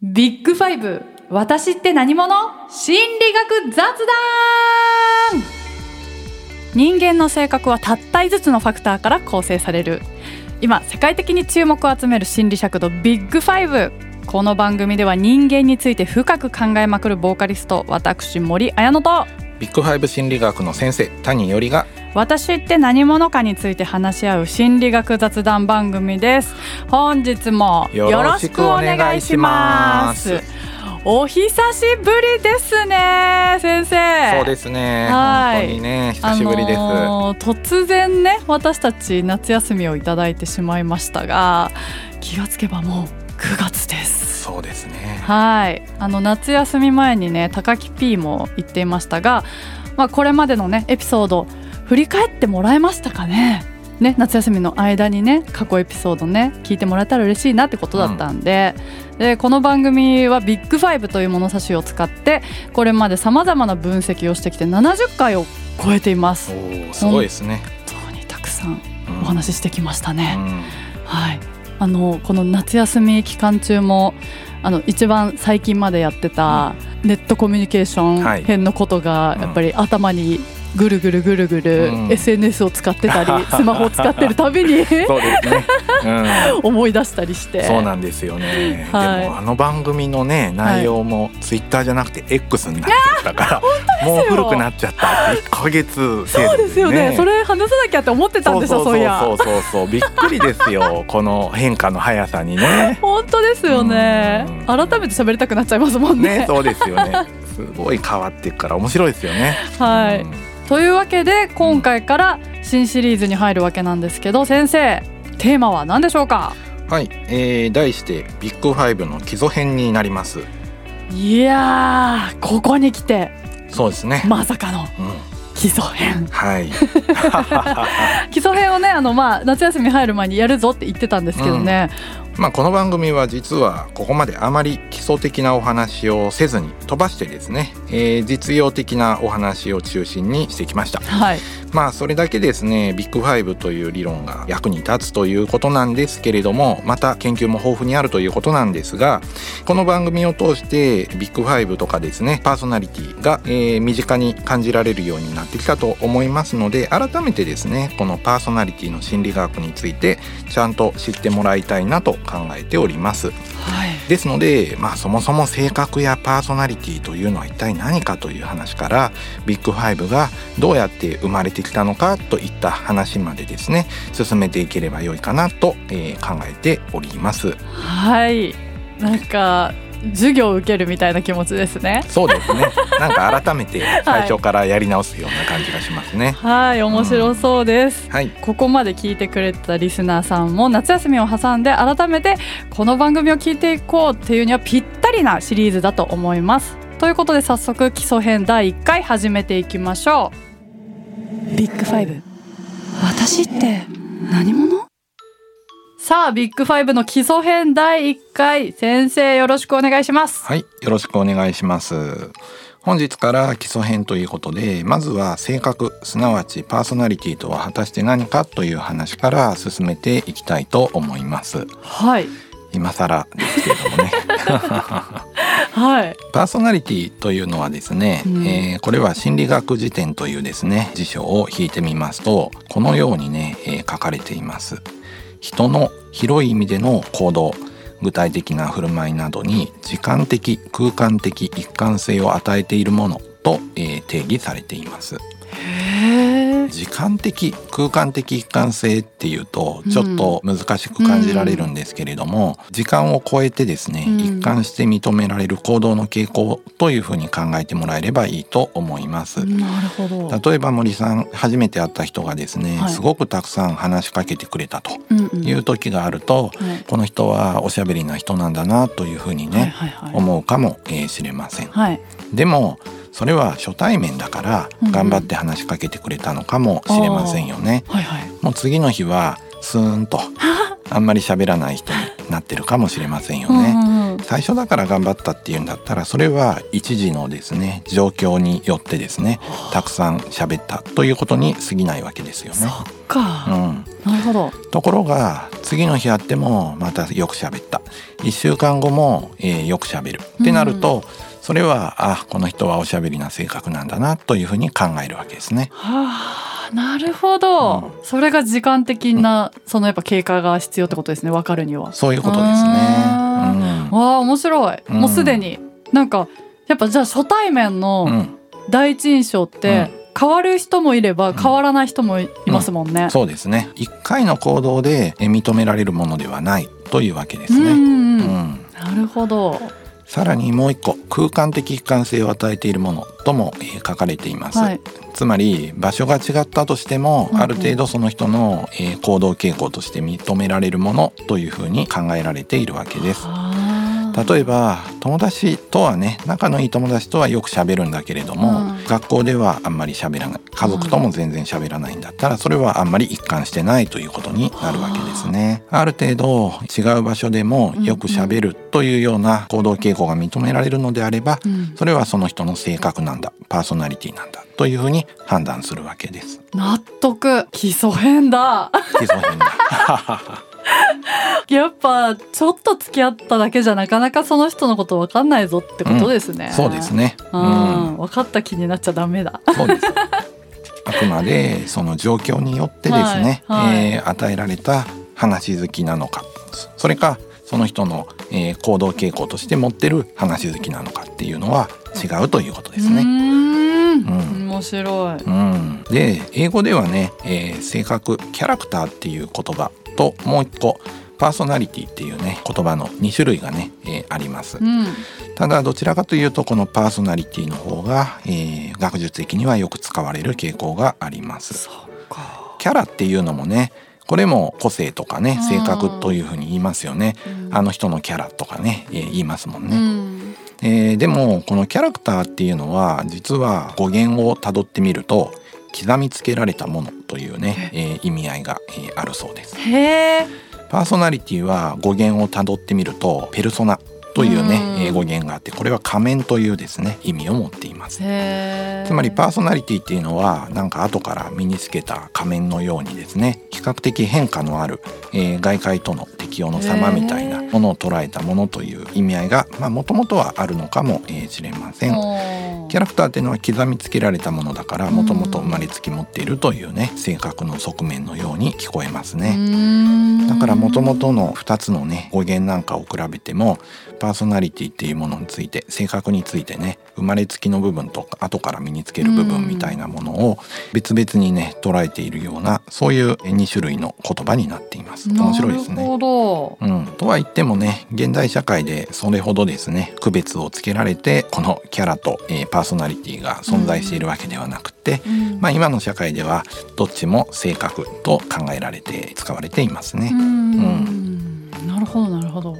ビッグファイブ私って何者？心理学雑談！人間の性格はたった5つのファクターから構成される。今世界的に注目を集める心理尺度ビッグファイブ。この番組では人間について深く考えまくるボーカリスト私森彩乃と。ビッグファイブ心理学の先生谷伊織が私って何者かについて話し合う心理学雑談番組です。本日もよろしくお願いします。お久しぶりですね先生。そうですね。本当にね久しぶりです、あのー、突然ね私たち夏休みをいただいてしまいましたが気がつけばもう9月です。そうですね。はい。あの夏休み前にね高木 P も言っていましたがまあこれまでのねエピソード振り返ってもらえましたかね？ね、夏休みの間にね過去エピソードね聞いてもらえたら嬉しいなってことだったんで。うん、でこの番組はビッグファイブという物差しを使ってこれまでさまざまな分析をしてきて70回を超えています。すごいですね。本当にたくさんお話ししてきましたね、うん、はい。あのこの夏休み期間中もあの一番最近までやってたネットコミュニケーション編のことがやっぱり頭にぐるぐるぐるぐる、うん、SNS を使ってたり スマホを使ってるたびにそうですね、うん、思い出したりして。そうなんですよね、はい、でもあの番組のね内容もツイッターじゃなくて X になっちゃったから、もう古くなっちゃった。1か月生、ね、そうですよね。それ話さなきゃって思ってたんでしょそういや。そうそうそう。びっくりですよ。この変化の速さにね。本当ですよね。改めて喋りたくなっちゃいますもんね。ねそうですよね。すごい変わっていくから面白いですよね。はい、うんというわけで今回から新シリーズに入るわけなんですけど先生テーマは何でしょうか？はい、えー、題してビッグファイブの基礎編になります。いやここに来てそうですね。まさかの、うん。基礎編。はい。基礎編をねあのまあ夏休み入る前にやるぞって言ってたんですけどね、まあ、この番組は実はここまであまり基礎的なお話をせずに飛ばしてですね、えー、実用的なお話を中心にしてきました。はい、まあそれだけですねビッグファイブという理論が役に立つということなんですけれどもまた研究も豊富にあるということなんですがこの番組を通してビッグファイブとかですねパーソナリティが、えー、身近に感じられるようになってきたと思いますので改めてですねこのパーソナリティの心理学についてちゃんと知ってもらいたいなと考えております。はい、ですので、まあ、そもそも性格やパーソナリティというのは一体何かという話からビッグファイブがどうやって生まれてきたのかといった話までですね進めていければ良いかなと、えー、考えております。はいなんか授業を受けるみたいな気持ちですね。そうですね。なんか改めて最初からやり直すような感じがしますね。はい、面白そうです、うん、はい。ここまで聞いてくれたリスナーさんも夏休みを挟んで改めてこの番組を聞いていこうっていうにはぴったりなシリーズだと思います。ということで早速基礎編第1回始めていきましょう。ビッグファイブ。私って何者？さあ、ビッグファイブの基礎編第1回、先生よろしくお願いします。はい、よろしくお願いします。本日から基礎編ということで、まずは性格、すなわちパーソナリティとは果たして何かという話から進めていきたいと思います。はい。今更ですけれどもね。はい、パーソナリティというのはですね、うん、えー、これは心理学辞典というですね辞書を引いてみますとこのようにね、えー、書かれています。人の広い意味での行動具体的な振る舞いなどに時間的空間的一貫性を与えているものと、えー、定義されています。時間的空間的一貫性っていうとちょっと難しく感じられるんですけれども、うん、時間を超えてですね、うん、一貫して認められる行動の傾向というふうに考えてもらえればいいと思います。なるほど。例えば森さん初めて会った人がですね、はい、すごくたくさん話しかけてくれたという時があると、うんうん、この人はおしゃべりな人なんだなというふうにね、はいはいはい、思うかもしれません。はい、でもそれは初対面だから頑張って話しかけてくれたのかもしれませんよね。はいはい、もう次の日はスーンとあんまり喋らない人になってるかもしれませんよね。最初だから頑張ったっていうんだったらそれは一時のですね状況によってですねたくさん喋ったということに過ぎないわけですよね。そっか、うん、なるほど。ところが次の日会ってもまたよく喋った。1週間後も、えーよく喋る。ってなると、それはあこの人はおしゃべりな性格なんだなというふうに考えるわけですね。はあなるほど、それが時間的な、そのやっぱ経過が必要ってことですね分かるには。そういうことですね。あうん。わあ面白い、うん。もうすでに。なんかやっぱじゃあ初対面うのん、第一印象って変わる人もいれば変わらない人もいますもんね。そうですね。一回の行動でえ認められるものではないというわけですね。うんうんうん。うん。なるほど。さらにもう一個空間的一貫性を与えているものとも、えー書かれています、はい。つまり場所が違ったとしても、うんうん。ある程度その人の、えー行動傾向として認められるものというふうに考えられているわけです。あー例えば友達とはね仲のいい友達とはよく喋るんだけれども、うん。学校ではあんまり喋らない。家族とも全然喋らないんだったらそれはあんまり一貫してないということになるわけですね。ある程度違う場所でもよく喋るというような行動傾向が認められるのであればうん。それはその人の性格なんだパーソナリティなんだというふうに判断するわけです。納得。基礎編だ。基礎編だ やっぱちょっと付き合っただけじゃなかなかその人のこと分かんないぞってことですね、そうですね。うん、分かった気になっちゃダメだ。そうです。あくまでその状況によってですね、はい。はい。えー与えられた話好きなのか、それかその人の、えー行動傾向として持ってる話好きなのかっていうのは違うということですね。んうん。面白い。うん、で英語ではね、えー性格キャラクターっていう言葉ともう一個パーソナリティっていうね言葉の2種類がね、えーあります。うんただどちらかというとこのパーソナリティの方が、えー学術的にはよく使われる傾向があります。キャラっていうのもねこれも個性とかねうん性格というふうに言いますよね。うんあの人のキャラとかね、えー言いますもんうね。んえーでもこのキャラクターっていうのは実は語源をたどってみると刻みつけられたものというね、えー意味合いが、えーあるそうです。へえパーソナリティは語源をたどってみるとペルソナ。というね、うんえー語源があってこれは仮面というですね意味を持っています。つまりパーソナリティっていうのはなんか後から身につけた仮面のようにですね比較的変化のある、えー外界との適応の様みたいなものを捉えたものという意味合いがもともとはあるのかもえーしれません。キャラクターっていうのは刻みつけられたものだからもともと生まれつき持っているというね性格の側面のように聞こえますね。だからもともとの2つのね語源なんかを比べてもパーソナリティっていうものについて性格についてね生まれつきの部分とか後から身につける部分みたいなものを別々にね捉えているようなそういう2種類の言葉になっています。面白いですね。なるほどうん、とは言ってもね現代社会でそれほどですね区別をつけられてこのキャラと、えーパーソナリティが存在しているわけではなくて、うんまあ、今の社会ではどっちも性格と考えられて使われていますね。うんなるほどなるほど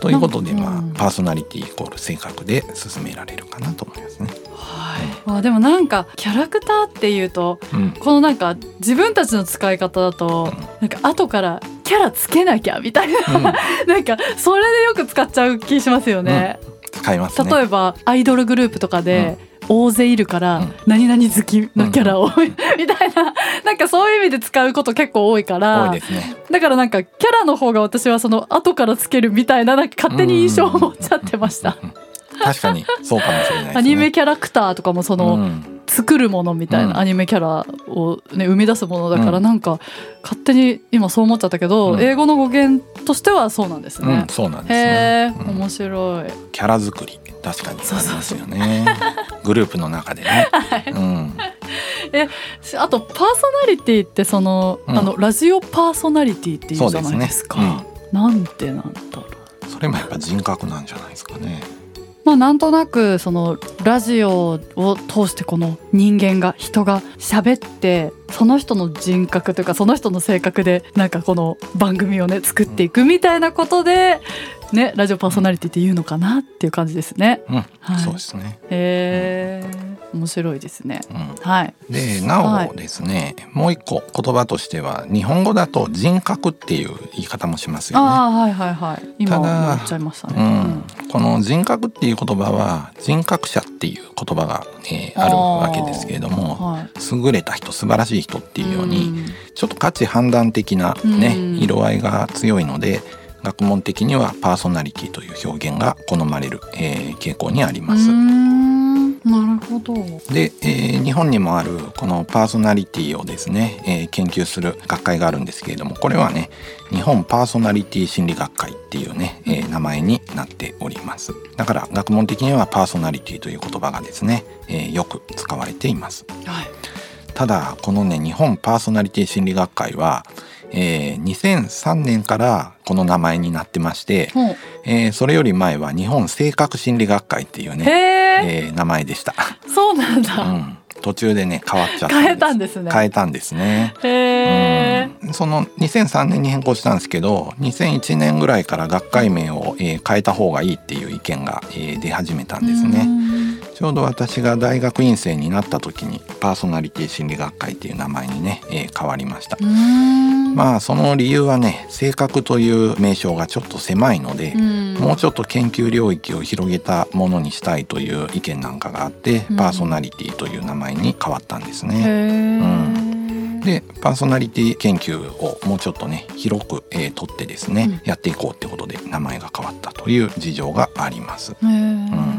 ということで、まあうん。パーソナリティイコール性格で進められるかなと思いますね。はい。あでもなんかキャラクターっていうとうん、このなんか自分たちの使い方だとなんか後からキャラつけなきゃみたいな。うん。なんかそれでよく使っちゃう気しますよね。使いますね。例えばアイドルグループとかで、大勢いるから、うん何々好きのキャラを、みたいななんかそういう意味で使うこと結構多いから多いですね。だからなんかキャラの方が私はその後からつけるみたいななんか勝手に印象を持っちゃってました。うん。確かにそうかもしれないですね。アニメキャラクターとかもその、うん作るものみたいうんなアニメキャラを、ね、生み出すものだからうんなんか勝手に今そう思っちゃったけど、うん英語の語源としてはそうなんですねうん、。そうなんですへね。面白い。キャラ作り確かにありますよね。グループの中でね。うん。あとパーソナリティってその、うんあのラジオパーソナリティっていうじゃないですか。なんてなんだろう。それもやっぱ人格なんじゃないですかね。まあなんとなくそのラジオを通してこの人間が人が喋ってその人の人格というかその人の性格でなんかこの番組をね作っていくみたいなことでねラジオパーソナリティっていうのかなっていう感じですね。うん、はいそうですね。へえ面白いですね。うんはい。でなおですね、もう一個言葉としては日本語だと人格っていう言い方もしますよね。ああはいはいはい。今ただ言っちゃいましたね。うん、この人格っていう言葉は人格者っていう言葉が、えーあるわけですけれどもはい。優れた人素晴らしい人っていうように、んちょっと価値判断的なね、うん色合いが強いので学問的にはパーソナリティという表現が好まれる、えー傾向にあります。ほど。で、えー日本にもあるこのパーソナリティをですね、えー研究する学会があるんですけれどもこれはね日本パーソナリティ心理学会っていうね、えー名前になっておりますだから学問的にはパーソナリティという言葉がですね、えーよく使われていますはい。ただこのね日本パーソナリティ心理学会は、えー2003年からこの名前になってまして、もうえーそれより前は日本性格心理学会っていうへね、え、えー名前でした、そうなんうだ。ん、途中でね変わっちゃった変えたんですね。変えたんですね。うんその2003年に変更したんですけど2001年ぐらいから学会名を、えー変えた方がいいっていう意見が、えー出始めたんですね。ちょうど私が大学院生になった時にパーソナリティ心理学会っていう名前にね、えー変わりました。まあその理由はね性格という名称がちょっと狭いので、うんもうちょっと研究領域を広げたものにしたいという意見なんかがあって、うんパーソナリティという名前に変わったんですね。へえ。でパーソナリティ研究をもうちょっとね広く、えー取ってですね、うんやっていこうってことで名前が変わったという事情があります。へえ。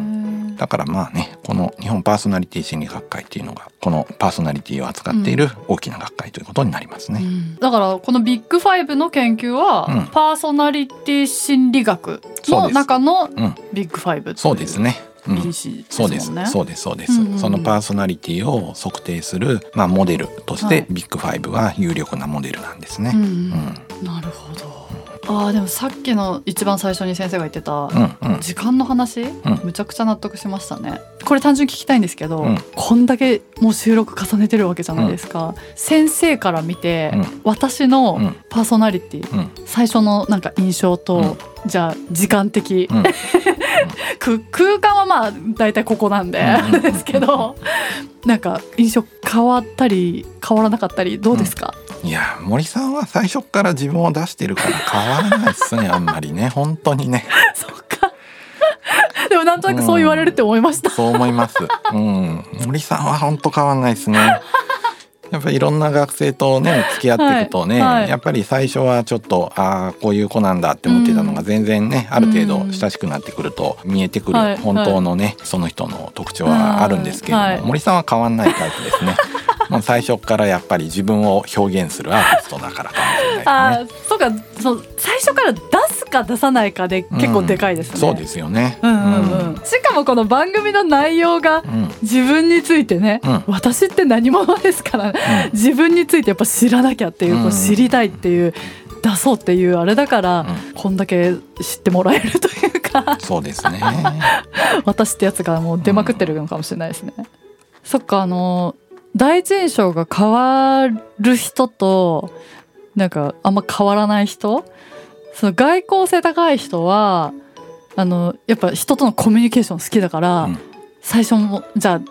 だからまあねこの日本パーソナリティ心理学会っていうのがこのパーソナリティを扱っている大きな学会ということになりますね。うん。だからこのビッグファイブの研究は、うんパーソナリティ心理学の中のうん、ビッグファイブそうですね。うん。そうです。そうです。そうです、うんうんうん。そのパーソナリティを測定する、まあ、モデルとしはい。てビッグファイブは有力なモデルなんですね。うんうん。うん。なるほど。あーでもさっきの一番最初に先生が言ってた、うんうん。時間の話、ん。むちゃくちゃ納得しましたね。これ単純に聞きたいんですけど、うん。こんだけもう収録重ねてるわけじゃないですか、先生から見て、うん。私のうん。パーソナリティ、うん。最初のなんか印象と、じゃあ時間的、空間はまあ大体ここなんで、うん。うん。ですけどなんか印象変わったり変わらなかったりどうですか、いや森さんは最初から自分を出してるから変わらないっすね あんまりね。本当にね。そっか。でもなんとなくそう言われるって思いました、そう思います。うん、森さんは本当変わんないですね。やっぱりいろんな学生とね付き合っていくとね、はい。はい。やっぱり最初はちょっとああこういう子なんだって思ってたのが全然ね、ある程度親しくなってくると見えてくるはい。本当のね、その人の特徴はあるんですけれども、はい。森さんは変わんないタイプですね。もう最初からやっぱり自分を表現するアーティストだからかもしれないですね。あーそうかそう最初から出すか出さないかで結構でかいですね、そうですよね。うんうんうん、しかもこの番組の内容がうん。自分についてね、うん。私って何者ですから、ね自分についてやっぱ知らなきゃっていう,、こうん。う知りたいっていう出そうっていうあれだから、うん。こんだけ知ってもらえるというか。そうですね。私ってやつがもう出まくってるのかもしれないですね。そっかあの第一印象が変わる人となんかあんま変わらない人？その外交性高い人はあのやっぱ人とのコミュニケーション好きだから、うん。最初もじゃ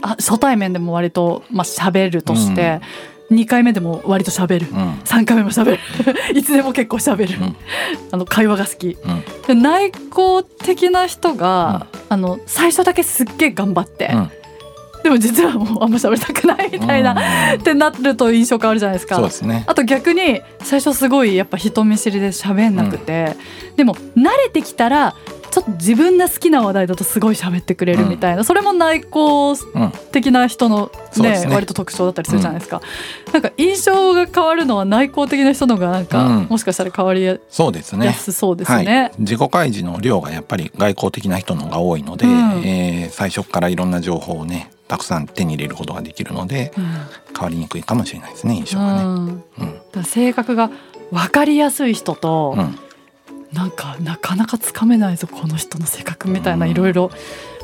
ああ初対面でも割とまあ喋るとして、2回目でも割と喋る。うん。3回目も喋る。いつでも結構喋る、うん。あの会話が好き。内向的な人が、あの最初だけすっげえ頑張って、うんでも実はもうあんま喋りたくないみたいな、うん。ってなると印象変わるじゃないですか。そうですね。あと逆に最初すごいやっぱ人見知りで喋んなくて、でも慣れてきたらちょっと自分が好きな話題だとすごい喋ってくれるみたいな、それも内向うん的な人のねそうですね。割と特徴だったりするじゃないですか、なんか印象が変わるのは内向的な人のがなんか、うん。もしかしたら変わりやそうですね。すそうですはい。ね。、自己開示の量がやっぱり外交的な人の方が多いので、うん。えー最初からいろんな情報をねたくさん手に入れることができるのでうん。変わりにくいかもしれないですね印象がね。うん。性格が分かりやすい人と、うん。なんかなかなかつかめないぞこの人の性格みたいなうん。いろいろ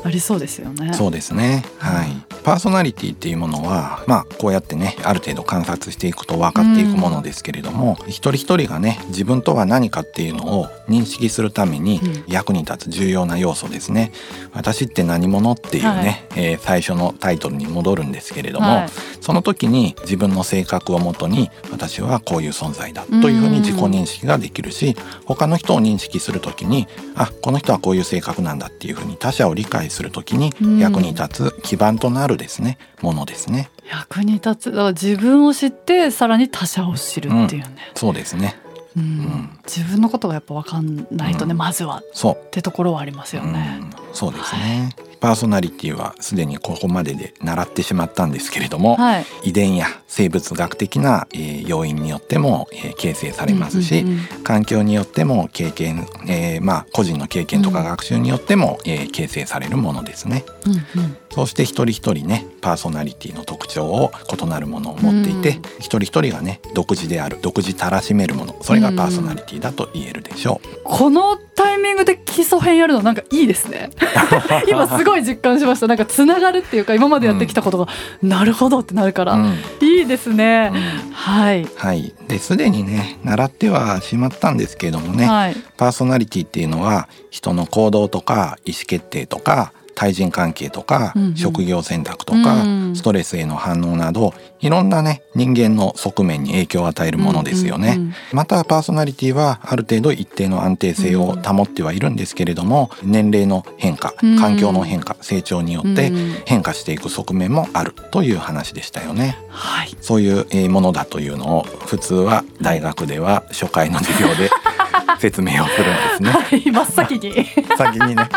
ありそうですよね。そうですね。はい。パーソナリティっていうものは、まあこうやってね、ある程度観察していくと分かっていくものですけれども、うん、一人一人がね、自分とは何かっていうのを認識するために役に立つ重要な要素ですね。うん、私って何者っていうね、はい、えー、最初のタイトルに戻るんですけれども、はい、その時に自分の性格をもとに私はこういう存在だというふうに自己認識ができるし、他の人を認識する時に、あ、この人はこういう性格なんだっていうふうに他者を理解する時に役に立つ基盤となるですね、ものですね。役に立つ。だから自分を知ってさらに他者を知るっていうね、うん、そうですね。うん、自分のことがやっぱ分かんないとね、うん、まずは。そう。ってところはありますよね。うん、そうですね、はいパーソナリティはすでにここまでで習ってしまったんですけれども、はい、遺伝や生物学的な、えー、要因によっても、えー、形成されますし、うんうんうん、環境によっても経験、えー、まあ個人の経験とか学習によっても、うん、えー、形成されるものですね。うんうん、そして一人一人ねパーソナリティの特徴を異なるものを持っていて、うん、一人一人がね独自である独自たらしめるものそれがパーソナリティだと言えるでしょう。うん、このタイミングで基礎編やるのなんかいいですね。今すごい実感しました。なんかつながるっていうか今までやってきたことが、うん、なるほどってなるから、うん、いいですね、うん、はい。はい。ですでにね習ってはしまったんですけれどもね、はい、パーソナリティっていうのは人の行動とか意思決定とか対人関係とか、うんうん、職業選択とか、うんストレスへの反応などいろんなね人間の側面に影響を与えるものですよね、うんうんうん、またパーソナリティはある程度一定の安定性を保ってはいるんですけれども、年齢の変化環境の変化、成長によって変化していく側面もあるという話でしたよね、はい、そういうものだというのを普通は大学では初回の授業で 説明をするんですね、はい、真っ先に。先にね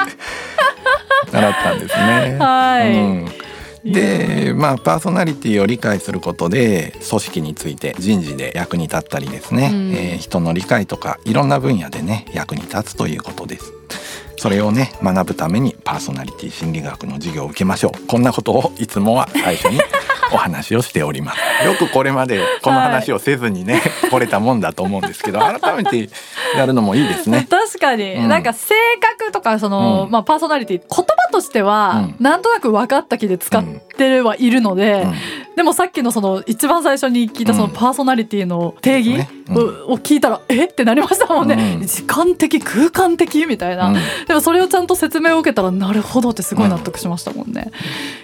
習ったんですね。はい、うん。でまあパーソナリティを理解することで組織について人事で役に立ったりですね、うん、えー、人の理解とかいろんな分野でね役に立つということです。それをね学ぶためにパーソナリティ心理学の授業を受けましょう。こんなことをいつもは最初にお話をしております。よくこれまでこの話をせずにね、はい、来れたもんだと思うんですけど、改めてやるのもいいですね。確かに、うん、なんか性格とかその、うん、まあパーソナリティ言葉としては、うん、なんとなく分かった気で使ってはいるので、でもさっきのその一番最初に聞いたそのパーソナリティの定義を聞いたら、え？ってなりましたもんね、時間的空間的みたいな、でもそれをちゃんと説明を受けたらなるほどってすごい納得しましたもんね。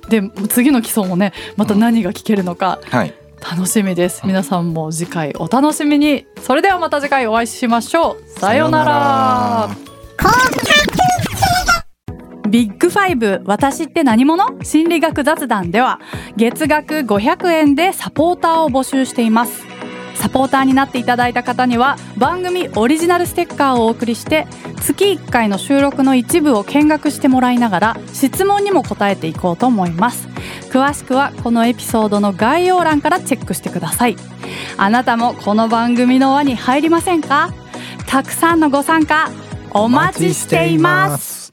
で次の基礎もねまた何が聞けるのか、はい。楽しみです。皆さんも次回お楽しみに。それではまた次回お会いしましょう。さようならビッグファイブ私って何者？心理学雑談では月額500円でサポーターを募集しています。サポーターになっていただいた方には番組オリジナルステッカーをお送りして月1回の収録の一部を見学してもらいながら質問にも答えていこうと思います。詳しくはこのエピソードの概要欄からチェックしてください。あなたもこの番組の輪に入りませんか？たくさんのご参加お待ちしています。